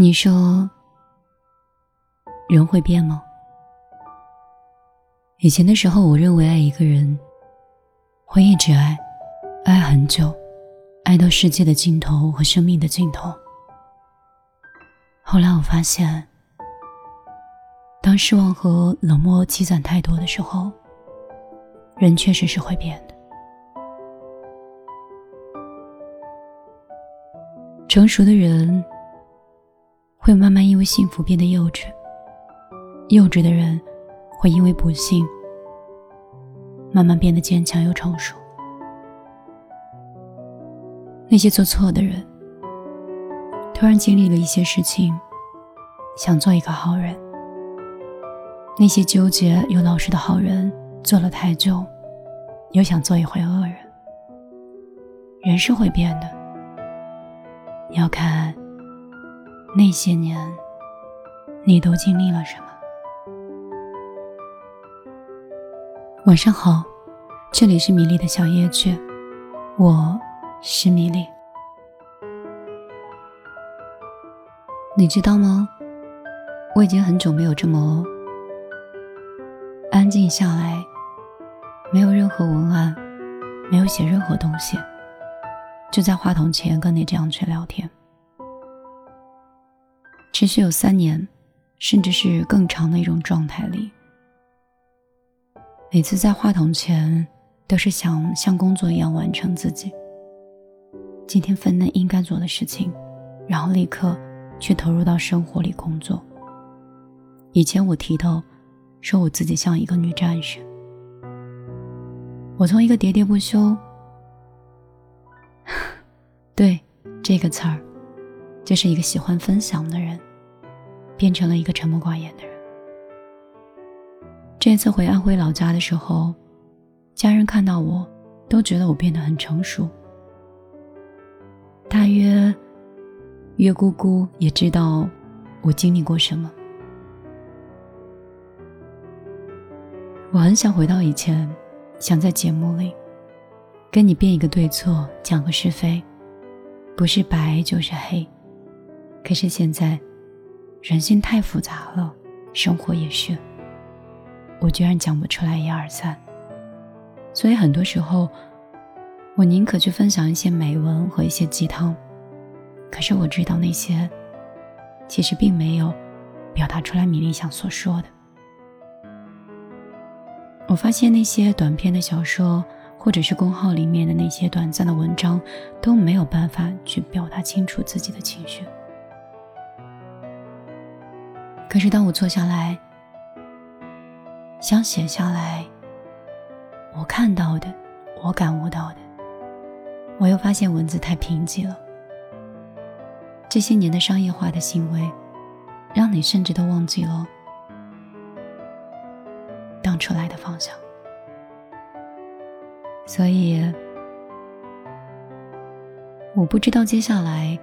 你说，人会变吗？以前的时候，我认为爱一个人会一直爱，爱很久，爱到世界的尽头和生命的尽头。后来我发现，当失望和冷漠积攒太多的时候，人确实是会变的。成熟的人。会慢慢因为幸福变得幼稚，幼稚的人会因为不幸慢慢变得坚强又成熟。那些做错的人，突然经历了一些事情，想做一个好人；那些纠结又老实的好人，做了太久，又想做一回恶人。人是会变的，要看。那些年，你都经历了什么？晚上好，这里是米粒的小夜曲，我是米粒。你知道吗？我已经很久没有这么安静下来，没有任何文案，没有写任何东西，就在话筒前跟你这样去聊天。持续有三年，甚至是更长的一种状态里。每次在话筒前，都是想像工作一样完成自己今天分内应该做的事情，然后立刻去投入到生活里工作。以前我提到，说我自己像一个女战士，我从一个喋喋不休，对这个词儿，就是一个喜欢分享的人。变成了一个沉默寡言的人。这次回安徽老家的时候，家人看到我，都觉得我变得很成熟。大约，月姑姑也知道我经历过什么。我很想回到以前，想在节目里，跟你辩一个对错，讲个是非，不是白就是黑。可是现在。人心太复杂了，生活也是。我居然讲不出来一二三，所以很多时候，我宁可去分享一些美文和一些鸡汤。可是我知道那些，其实并没有表达出来米粒想所说的。我发现那些短篇的小说，或者是公号里面的那些短暂的文章，都没有办法去表达清楚自己的情绪。可是，当我坐下来，想写下来我看到的、我感悟到的，我又发现文字太贫瘠了。这些年的商业化的行为，让你甚至都忘记了当初来的方向。所以，我不知道接下来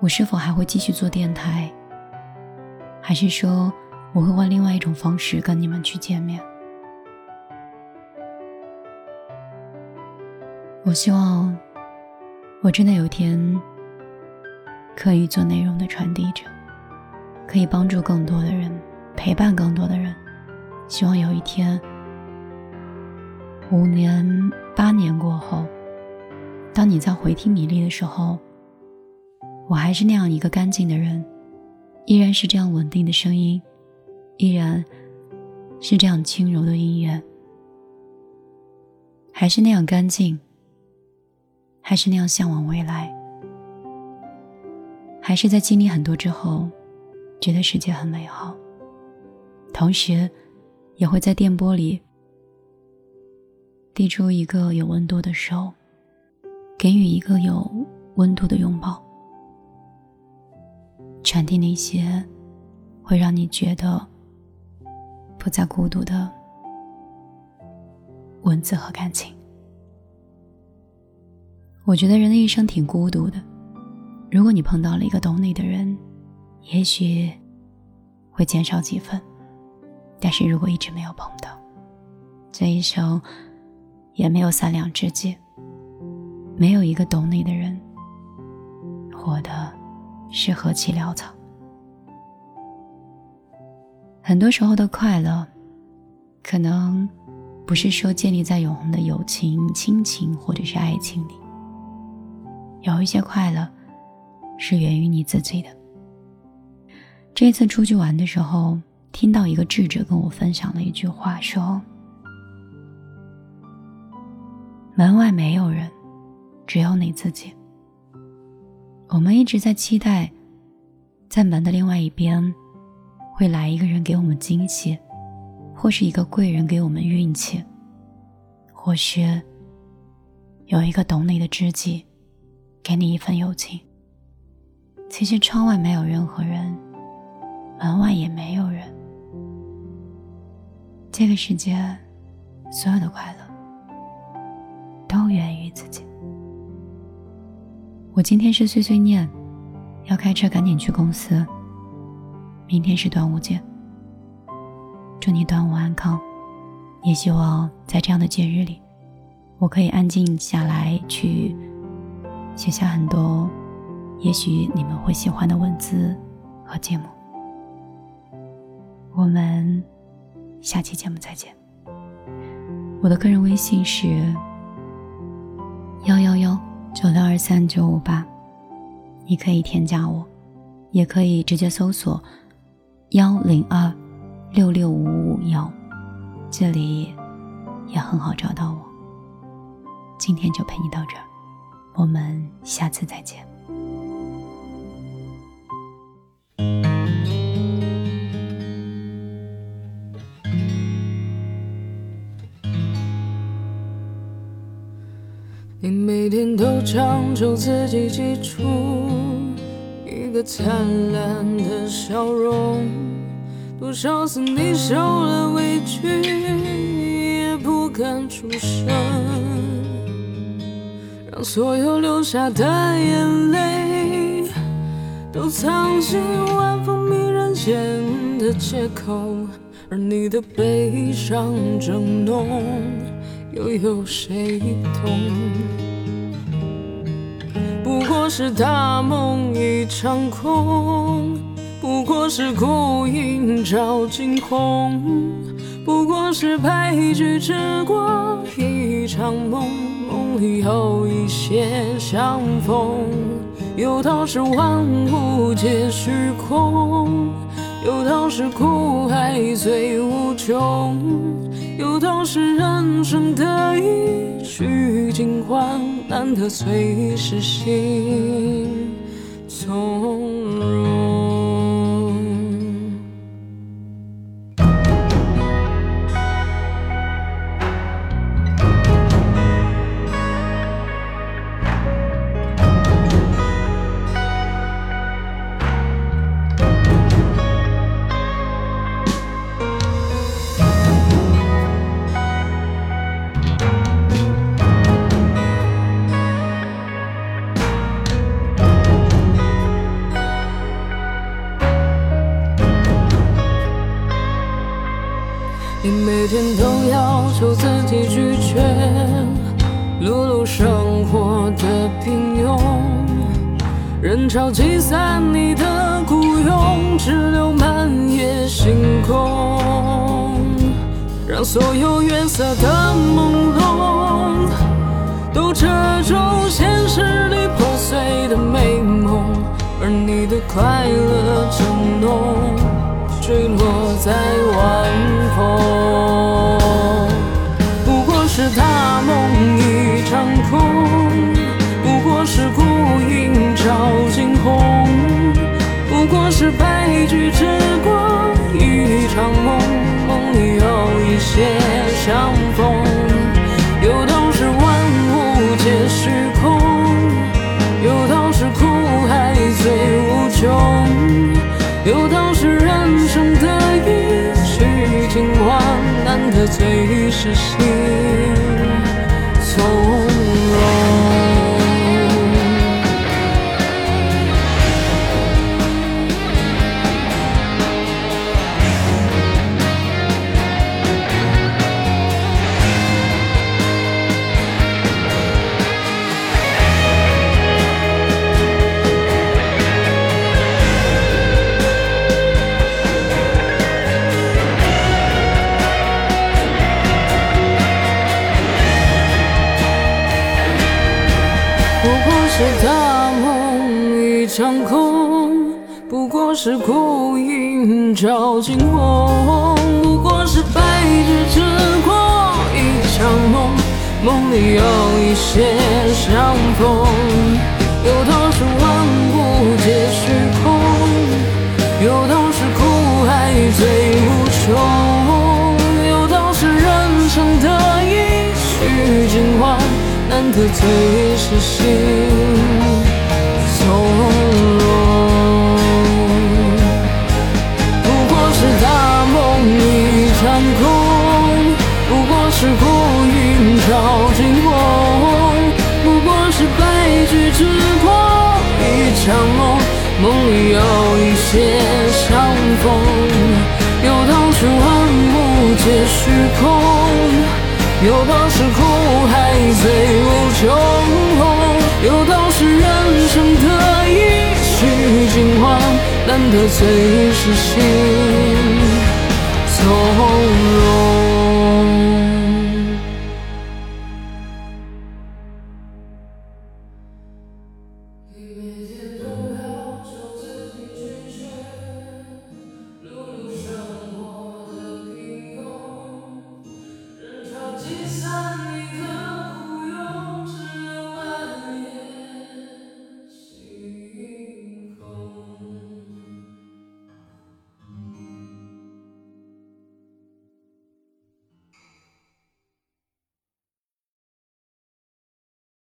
我是否还会继续做电台。还是说，我会换另外一种方式跟你们去见面。我希望，我真的有一天可以做内容的传递者，可以帮助更多的人，陪伴更多的人。希望有一天，五年、八年过后，当你在回听米粒的时候，我还是那样一个干净的人。依然是这样稳定的声音，依然是这样轻柔的音乐，还是那样干净，还是那样向往未来，还是在经历很多之后，觉得世界很美好，同时也会在电波里递出一个有温度的手，给予一个有温度的拥抱。传递那些会让你觉得不再孤独的文字和感情。我觉得人的一生挺孤独的。如果你碰到了一个懂你的人，也许会减少几分；但是如果一直没有碰到，这一生也没有三两知己，没有一个懂你的人，活的。是何其潦草。很多时候的快乐，可能不是说建立在永恒的友情、亲情或者是爱情里。有一些快乐，是源于你自己的。这次出去玩的时候，听到一个智者跟我分享了一句话，说：“门外没有人，只有你自己。”我们一直在期待，在门的另外一边。会来一个人给我们惊喜，或是一个贵人给我们运气，或是有一个懂你的知己，给你一份友情。其实窗外没有任何人，门外也没有人。这个世界，所有的快乐都源于自己。我今天是碎碎念，要开车赶紧去公司。明天是端午节，祝你端午安康。也希望在这样的节日里，我可以安静下来，去写下很多也许你们会喜欢的文字和节目。我们下期节目再见。我的个人微信是幺幺幺九六二三九五八，你可以添加我，也可以直接搜索。幺零二六六五五幺，这里也很好找到我。今天就陪你到这儿，我们下次再见。强求自己记住。一个灿烂的笑容，多少次你受了委屈也不敢出声，让所有流下的眼泪都藏进晚风迷人间的借口，而你的悲伤正浓，又有谁懂？是大梦一场空，不过是孤影照惊鸿，不过是白驹之过一场梦，梦里有一些相逢。有道是万物皆虚空，有道是苦海最无穷，有道是人生得意须尽欢。难得最是心从容。你每天都要求自己拒绝碌碌生活的平庸，人潮挤散你的孤勇，只留满夜星空，让所有月色的朦胧都遮住现实里破碎的美梦，而你的快乐正浓，坠落在外。相逢。有道是万物皆虚空，有道是苦海最无穷，有道是人生得意须尽欢。难得最是心是大梦一场空，不过是孤影照惊鸿，不过是白驹之过一场梦，梦里有一些相逢。有道是万物皆虚空，有道是苦海最无穷，有道是人生得意须尽欢。难得最是心是孤云照惊鸿，不过是白驹之过一场梦，梦里有一些相逢。有道是万物皆虚空。有道是苦海最无穷，有道是人生得意须尽欢，难得最是心